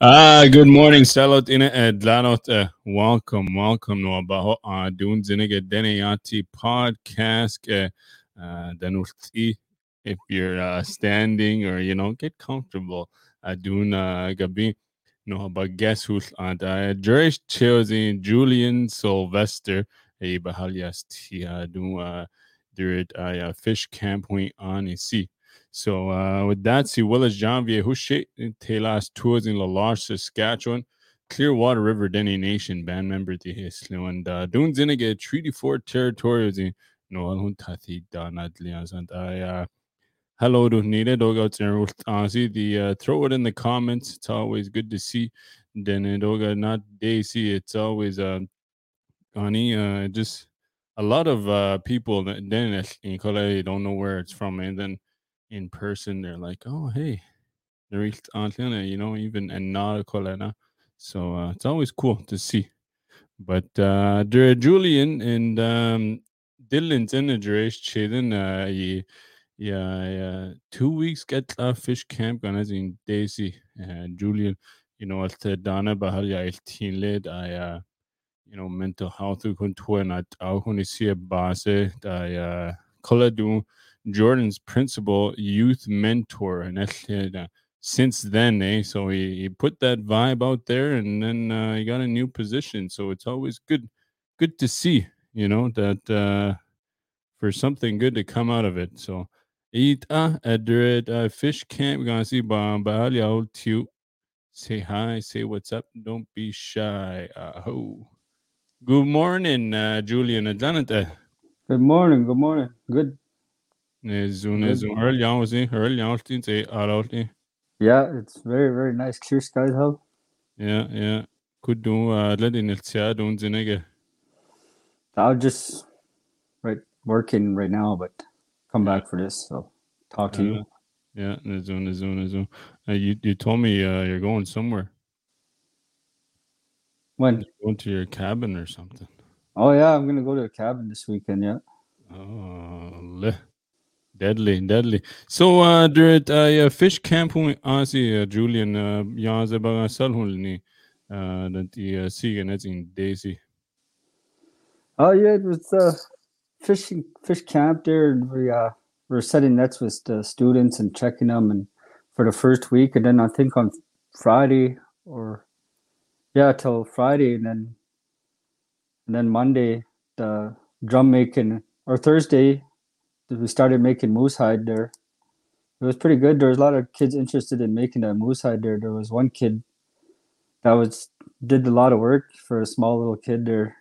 Ah, good morning. Salot ina Adlanot. Uh, welcome, welcome no about uh doing ziniga deneyati podcast. Uh, uh, danulti if you're uh, standing or you know get comfortable. Doing uh gabi no about guess who's uh Jerish choosing Julian Sylvester. A bahalias ti uh during uh fish camp we on ici. So uh, with that, see Willis Janvier, Hushe, Telas Tours in La Loche, Saskatchewan, Clearwater River Dene Nation band member to his and uh Dun Zinige Treaty Four territories in Noel Huntati Danadlias and I uh hello to Nita Doga Ozzy the uh throw it in the comments. It's always good to see. Then Doga not Daisy, it's always uh honey, uh just a lot of uh people that then in Korea don't know where it's from and then in person, they're like, "Oh, hey, you know, even and not a colena." So uh, it's always cool to see. But uh, there Julian and um, Dylan's in the duration, uh, yeah, yeah, two weeks get a fish camp gonna in Daisy and Julian, you know, at Dana Bahal ya teen led, I uh, you know, mental health kuntua na au huni sia base I, uh, kola do Jordan's Principle youth mentor, and that's uh, since then, eh? So he, he put that vibe out there, and then uh, he got a new position. So it's always good, good to see, you know, that uh, for something good to come out of it. So eat uh, at uh, fish camp, we're gonna see Bahali out to say hi, say what's up, don't be shy. Uh, ho. Good morning, uh, Julian. Good morning. Good morning. Good Zoom Zoom early on it early on say Yeah, it's very very nice clear skies how. Yeah, yeah. Could do uh let in it yeah don't zinege. I'm just right working right now, but come yeah. back for this. So talk to uh, you. Yeah, Zoom Zoom Zoom. Uh, you you told me uh, you're going somewhere. When? You're going to your cabin or something. Oh yeah, I'm gonna go to a cabin this weekend. Yeah. Oh, Deadly, deadly. So uh, der uh, fish camp asi uh, Julian ja ze bara sal hon ni uh, that the uh, in Daisy. Oh yeah, it was uh, fishing fish camp there. And we uh, were setting nets with the students and checking them, and for the first week, and then I think on Friday or yeah, till Friday, and then and then Monday the drum making or Thursday we started making moose hide there. It was pretty good. There was a lot of kids interested in making that moose hide there. There was one kid that was did a lot of work for a small little kid there.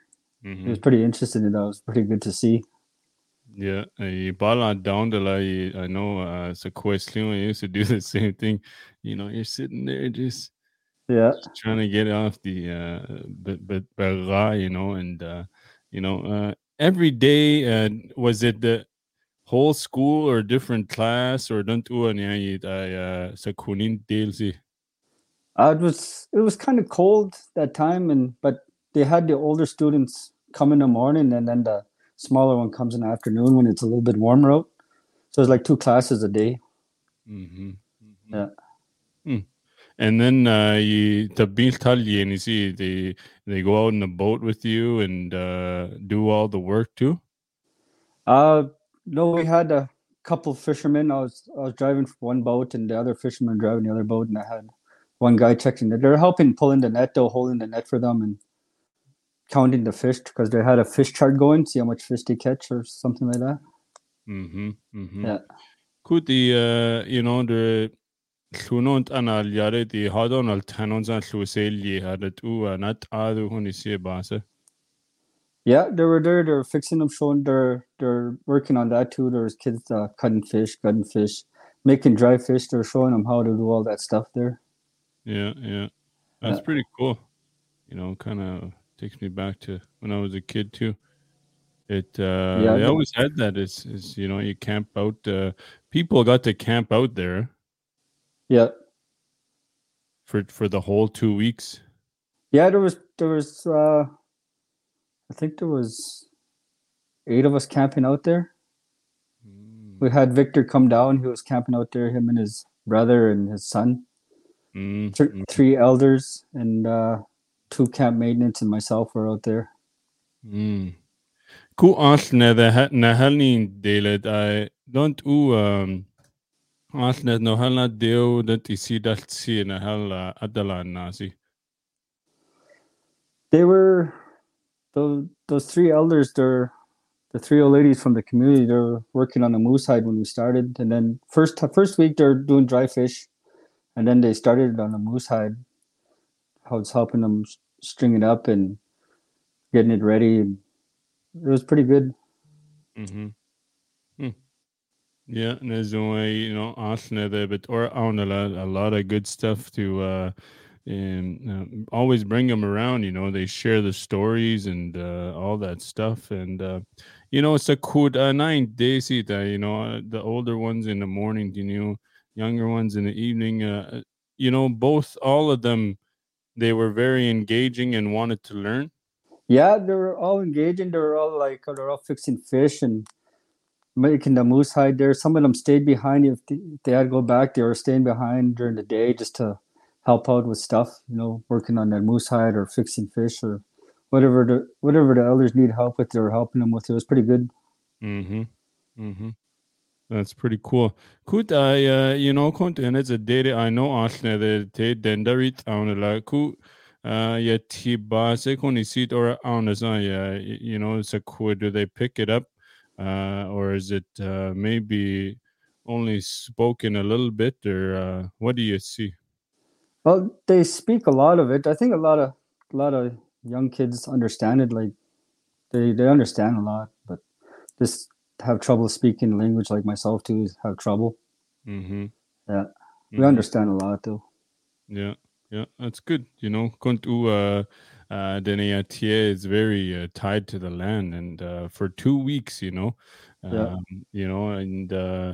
Mm-hmm. He was pretty interested in that. It was pretty good to see. Yeah, you bought down the like I know uh it's a question I used to do the same thing. You know, you're sitting there just yeah just trying to get off the uh but but you know, and uh you know uh every day uh was it the whole school or different class or don't do any uh, sa kunin DLC? Uh, it was it was kind of cold that time, and but they had the older students come in the morning, and then the smaller one comes in the afternoon when it's a little bit warmer out. So it's like two classes a day. Mm-hmm. Mm-hmm. Yeah. Mm. And then uh, you and you see they they go out in the boat with you and uh, do all the work too. Uh, no, we had a couple fishermen. I was I was driving one boat and the other fisherman driving the other boat, and I had one guy checking it. They're helping pulling the net, though, holding the net for them and counting the fish because they had a fish chart going, see how much fish they catch or something like that. Mm-hmm. mm-hmm. Yeah. Could the uh, you know the llwynont yna liare di hodon al tanon zan llwyseli ar y dŵ a nat a ddw hwn i si e basa. Yeah, they were there. They're fixing them, showing they're they're working on that too. There's kids uh, cutting fish, cutting fish, making dry fish. They're showing them how to do all that stuff there. Yeah, yeah, that's yeah. pretty cool. You know, kind of takes me back to when I was a kid too. It uh, yeah, they always had that. Is is you know you camp out. Uh, people got to camp out there. Yeah. For for the whole two weeks. Yeah, there was there was. uh I think there was eight of us camping out there. Mm. We had Victor come down. He was camping out there, him and his brother and his son. Mm, Th- mm, three elders and uh, two camp maintenance and myself were out there. mm. Ku as na the ha- na halni dele I don't u um as na no halna deo that isi dat si na hal uh, adala nasi. They were those those three elders. They're the three old ladies from the community. They're working on a moose hide when we started, and then first first week they're doing dry fish, and then they started on a moose hide. I was helping them string it up and getting it ready. And it was pretty good. Mm-hmm. Hmm. Yeah, and there's only you know, Arsenal there, but or on a lot, a lot of good stuff to uh, and uh, always bring them around. You know, they share the stories and uh, all that stuff, and uh, you know, it's a good uh, nine days. You know, uh, the older ones in the morning, you know, younger ones in the evening. Uh, you know, both all of them, they were very engaging and wanted to learn. Yeah, they were all engaging. They were all like they were all fixing fish and making the moose hide there. Some of them stayed behind. If they had to go back, they were staying behind during the day just to help out with stuff. You know, working on that moose hide or fixing fish or whatever the whatever the elders need help with. Were helping them with. It was pretty good. Mm-hmm. Mm-hmm. That's pretty cool. Could I, uh, you know, kont and it's a data I know Ashna the te dendarit la ku yeah tiba se koni sit or I yeah you know it's a cool do they pick it up uh or is it uh maybe only spoken a little bit or uh what do you see? Well, they speak a lot of it. I think a lot of a lot of young kids understand it. Like they they understand a lot, but just have trouble speaking language. Like myself too, have trouble. Mm-hmm. Yeah. We Mhm. understand a lot though. Yeah, yeah, that's good. You know, Kontu uh, uh, Deneatie is very uh, tied to the land, and uh, for two weeks, you know, um, Yeah. you know, and uh,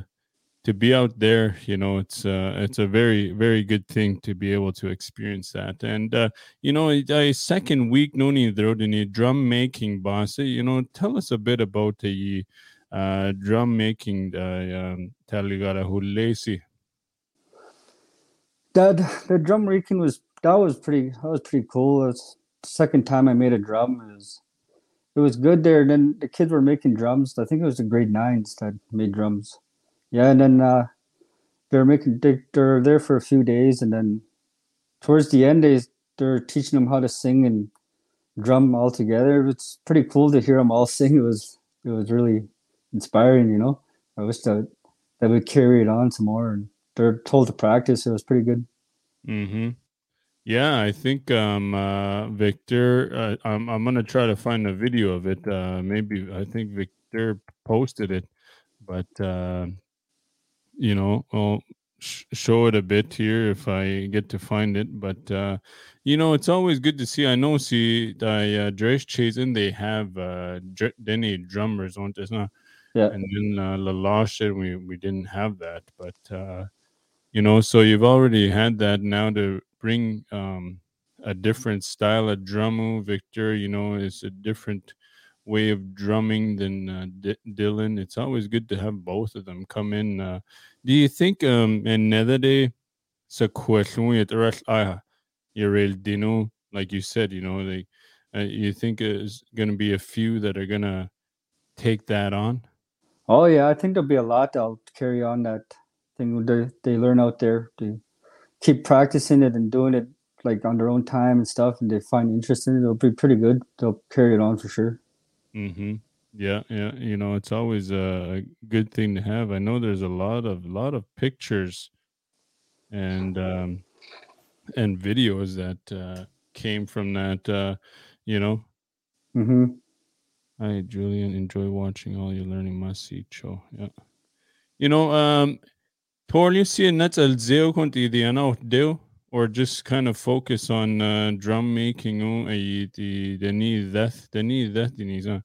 to be out there, you know, it's uh, it's a very very good thing to be able to experience that. And uh, you know, a second week, no need the drum making boss. You know, tell us a bit about the uh, drum making. Uh, um, Taligara Hulesi. That the drum making was that was pretty that was pretty cool. It was the second time I made a drum. Was it was good there. Then the kids were making drums. I think it was the grade nines that made drums. Yeah, and then uh, they're making they, they're there for a few days, and then towards the end, they they're teaching them how to sing and drum all together. It's pretty cool to hear them all sing. It was it was really inspiring. You know, I wish that that would carry it on some more. And they're told to practice. It was pretty good. Mm-hmm. Yeah, I think um uh Victor uh, I'm I'm gonna try to find a video of it. Uh maybe I think Victor posted it, but uh you know, I'll sh- show it a bit here if I get to find it. But uh you know, it's always good to see. I know see the uh Dresh Chasen they have uh dr- Dene drummers on this now. Yeah. And then uh Lalash said we we didn't have that, but uh you know so you've already had that now to bring um a different style of drumu victor you know it's a different way of drumming than uh, D- dylan it's always good to have both of them come in uh, do you think um another day sa question at ah you're dino like you said you know like uh, you think there's going to be a few that are going to take that on Oh yeah, I think there'll be a lot that'll carry on that thing they they learn out there They keep practicing it and doing it like on their own time and stuff, and they find interest in it. It'll be pretty good. They'll carry it on for sure. Mm-hmm. Yeah, yeah. You know, it's always a good thing to have. I know there's a lot of lot of pictures and um and videos that uh came from that uh you know. Mm-hmm. Hi Julian, enjoy watching all your learning show. Yeah. You know, um Paul, you see nuts al zeo konti di ano deo or just kind of focus on uh, drum making oh, ay the the ni that the ni that the ni za.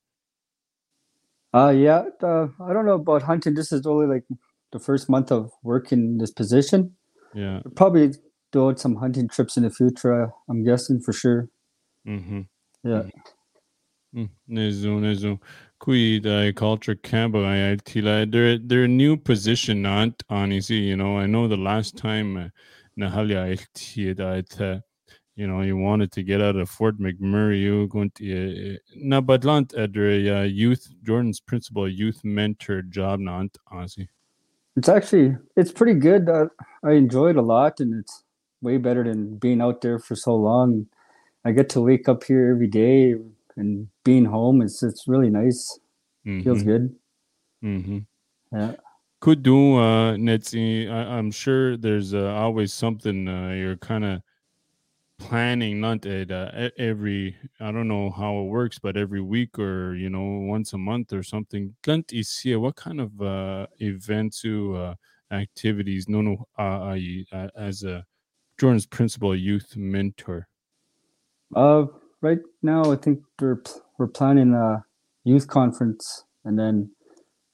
Uh yeah. Uh, I don't know about hunting. This is only like the first month of work in this position. Yeah. Probably doing some hunting trips in the future. uh, I'm guessing for sure. Mm-hmm. Yeah. Nezu, nezu. Kui the culture cambo I tila. They're they're a new position not honestly, you know. I know the last time uh, nahalya iltiet you know, you wanted to get out of Fort McMurray, you going to na badlant at youth Jordan's Principle youth mentor job na Ozzy. It's actually it's pretty good. Uh, I enjoy it a lot, and it's way better than being out there for so long. I get to wake up here every day and being home. It's it's really nice. Mm-hmm. Feels good. Mm-hmm. Yeah. Could do uh Netzi. I, am sure there's uh, always something uh, you're kind of planning not at, uh, every i don't know how it works but every week or you know once a month or something what kind of uh, events uh, activities no no uh, uh, as a jordan's principle youth mentor uh right now i think we're we're planning a youth conference and then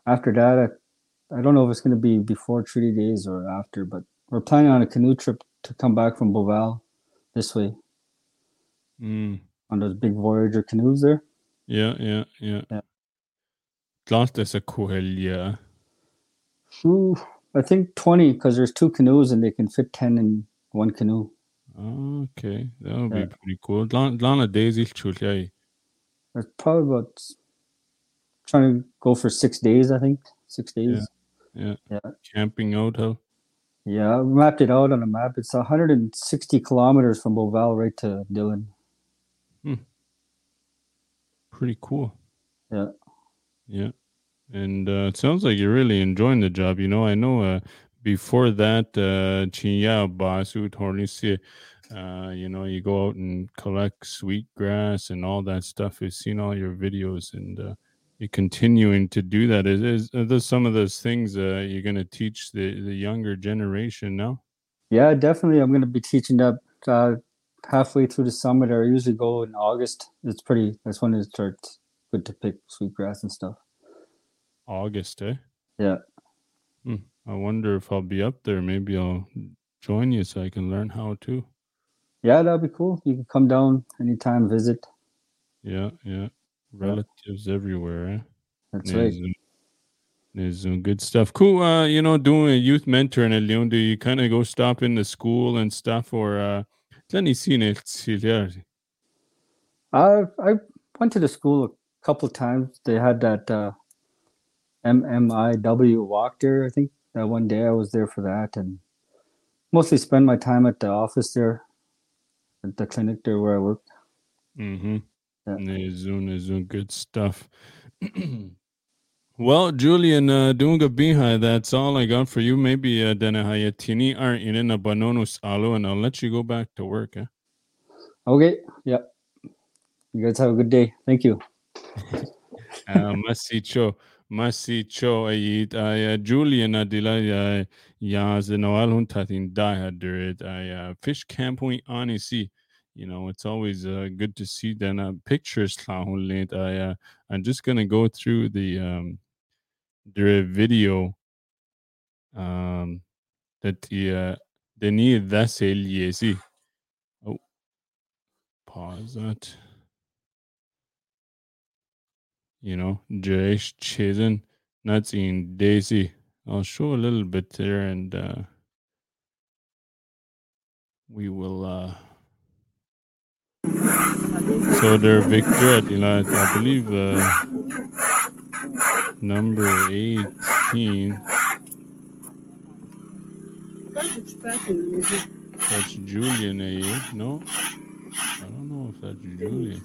after that i, I don't know if it's going to be before treaty days or after but we're planning on a canoe trip to come back from Beauval this way mm. on those big Voyageur canoes there. Yeah, yeah, yeah. yeah. Glad is a yeah. Ooh, I think 20 because there's two canoes and they can fit 10 in one canoe. Okay, that would yeah. be pretty cool. Lana days yeah. It's probably about trying to go for six days, I think. Six days. Yeah. Camping out, how? Yeah, I mapped it out on a map. It's 160 kilometers from Beauval right to Dillon. Hmm. Pretty cool. Yeah. Yeah. And uh, it sounds like you're really enjoying the job. You know, I know uh, before that, uh, Chinya Basu Tornisi, uh, you know, you go out and collect sweet grass and all that stuff. I've seen all your videos and uh, continuing to do that. Is, is are those some of those things uh, you're going to teach the, the younger generation now? Yeah, definitely. I'm going to be teaching that uh, halfway through the summit. I usually go in August. It's pretty. That's when it starts good to pick sweetgrass and stuff. August, eh? Yeah. Hmm. I wonder if I'll be up there. Maybe I'll join you so I can learn how to. Yeah, that'd be cool. You can come down anytime, visit. Yeah, yeah relatives everywhere. Eh? That's there's, right. There's some good stuff. Cool. Uh, you know, doing a youth mentor in Leon, do you kind of go stop in the school and stuff, or uh, let me see it. I I went to the school a couple times. They had that uh, MMIW walk there. I think that one day I was there for that, and mostly spend my time at the office there, at the clinic there where I work. Mm-hmm. Yeah. Zoom, good stuff. well, Julian, uh, Dunga Biha, that's all I got for you. Maybe uh, Denahayatini are in a banonus alo, and I'll let you go back to work. Eh? Okay. Yeah. You guys have a good day. Thank you. uh, Masicho. Masicho ayit ay Julian adila ya ya zenawal huntatin die had I fish camp point honestly you know it's always uh, good to see then uh, pictures I uh, I'm just gonna go through the um the video um that the uh the need oh pause that. You know Jayesh Chazen that's in Daisy. I'll show a little bit there and uh we will uh so their victory at Elias, I believe, uh, number 18. That's Julian, eh? No? I don't know if that's Julian.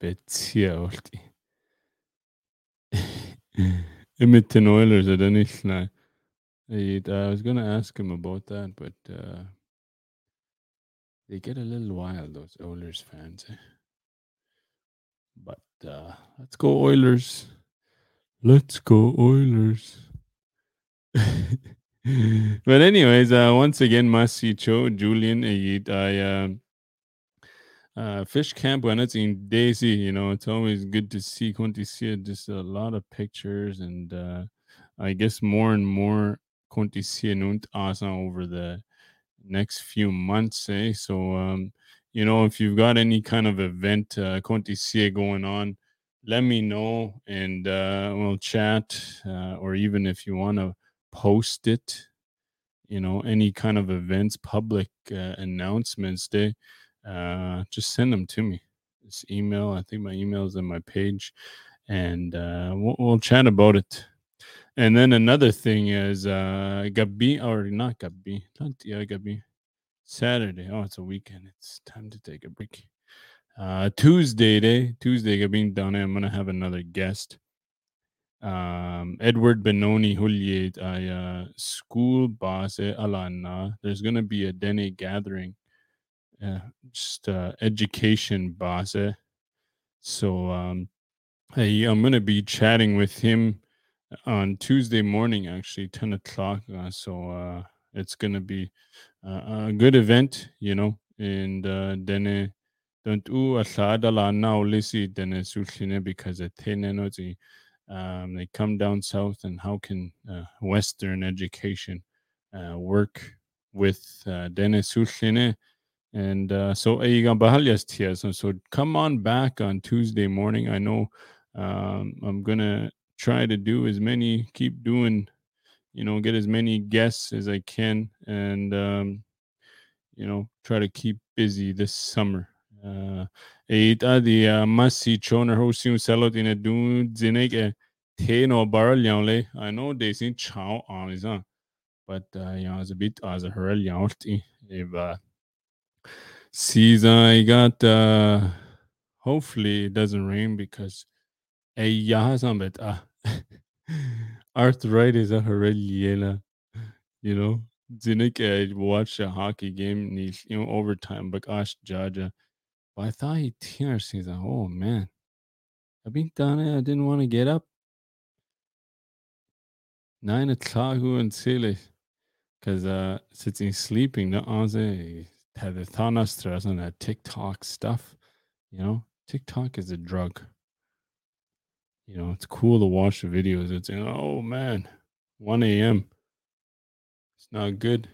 Betsia olti. Edmonton Oilers are den ikke I was gonna ask him about that, but uh, they get a little wild, those Oilers fans. Eh? But uh, let's go Oilers. Let's go Oilers. but anyways, uh, once again, Masicho, Julian, I uh, uh, fish camp when it's in Daisy, you know, it's always good to see Conti see just a lot of pictures and uh, I guess more and more Conti see over the next few months, eh? So um, you know, if you've got any kind of event uh, Conti see going on, let me know and uh, we'll chat uh, or even if you want to post it you know any kind of events public uh, announcements they uh, just send them to me. This email, I think my email is in my page, and uh, we'll, we'll chat about it. And then another thing is uh, Gabi, or not Gabi, not yeah, Gabi. Saturday. Oh, it's a weekend. It's time to take a break. Uh, Tuesday day, Tuesday, Gabi down I'm gonna have another guest. Um, Edward Benoni Huliet, I uh, school boss Alana. There's gonna be a Dene gathering uh, just uh, education boss. So um, hey, I'm gonna be chatting with him on Tuesday morning, actually, ten o'clock. Uh, so uh, it's gonna be uh, a good event, you know. And uh, then don't u asada la now lisi then sulhine because it um, they come down south and how can uh, Western education uh, work with uh, Dennis Sulhine and uh, so so, so come on back on Tuesday morning. I know um, I'm gonna try to do as many, keep doing, you know, get as many guests as I can, and um, you know, try to keep busy this summer. Salot in a du zinek te no bar le. I know they sin chow on but uh, yeah, it's a bit as a her if uh season. I got uh hopefully it doesn't rain because a yazambet ah arthritis a horreliela. You know, Zinik I watched a hockey game you know overtime, but gosh Jaja. But I thought he tears season. Oh man. I've been done it. I didn't want to get up. Nine o'clock who and silly. Because uh sitting sleeping, the had the thana stress on that TikTok stuff. You know, TikTok is a drug. You know, it's cool to watch the videos. It's oh man, 1 a.m. It's not good.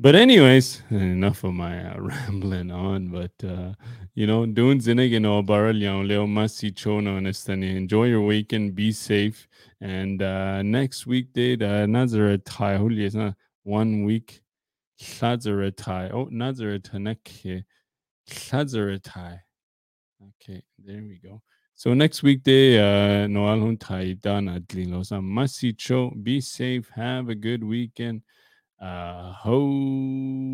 But anyways, enough of my uh, rambling on. But uh, you know, doing zinig no baralyon leo masi chono and Enjoy your weekend. Be safe. And uh, next weekday, the Nazareth High is not one week Llazaretai. Oh, Nazaretanek. Llazaretai. Okay, there we go. So next weekday, uh, Noal Huntai Dana Dlilosa Masicho. Be safe. Have a good weekend. Uh, ho.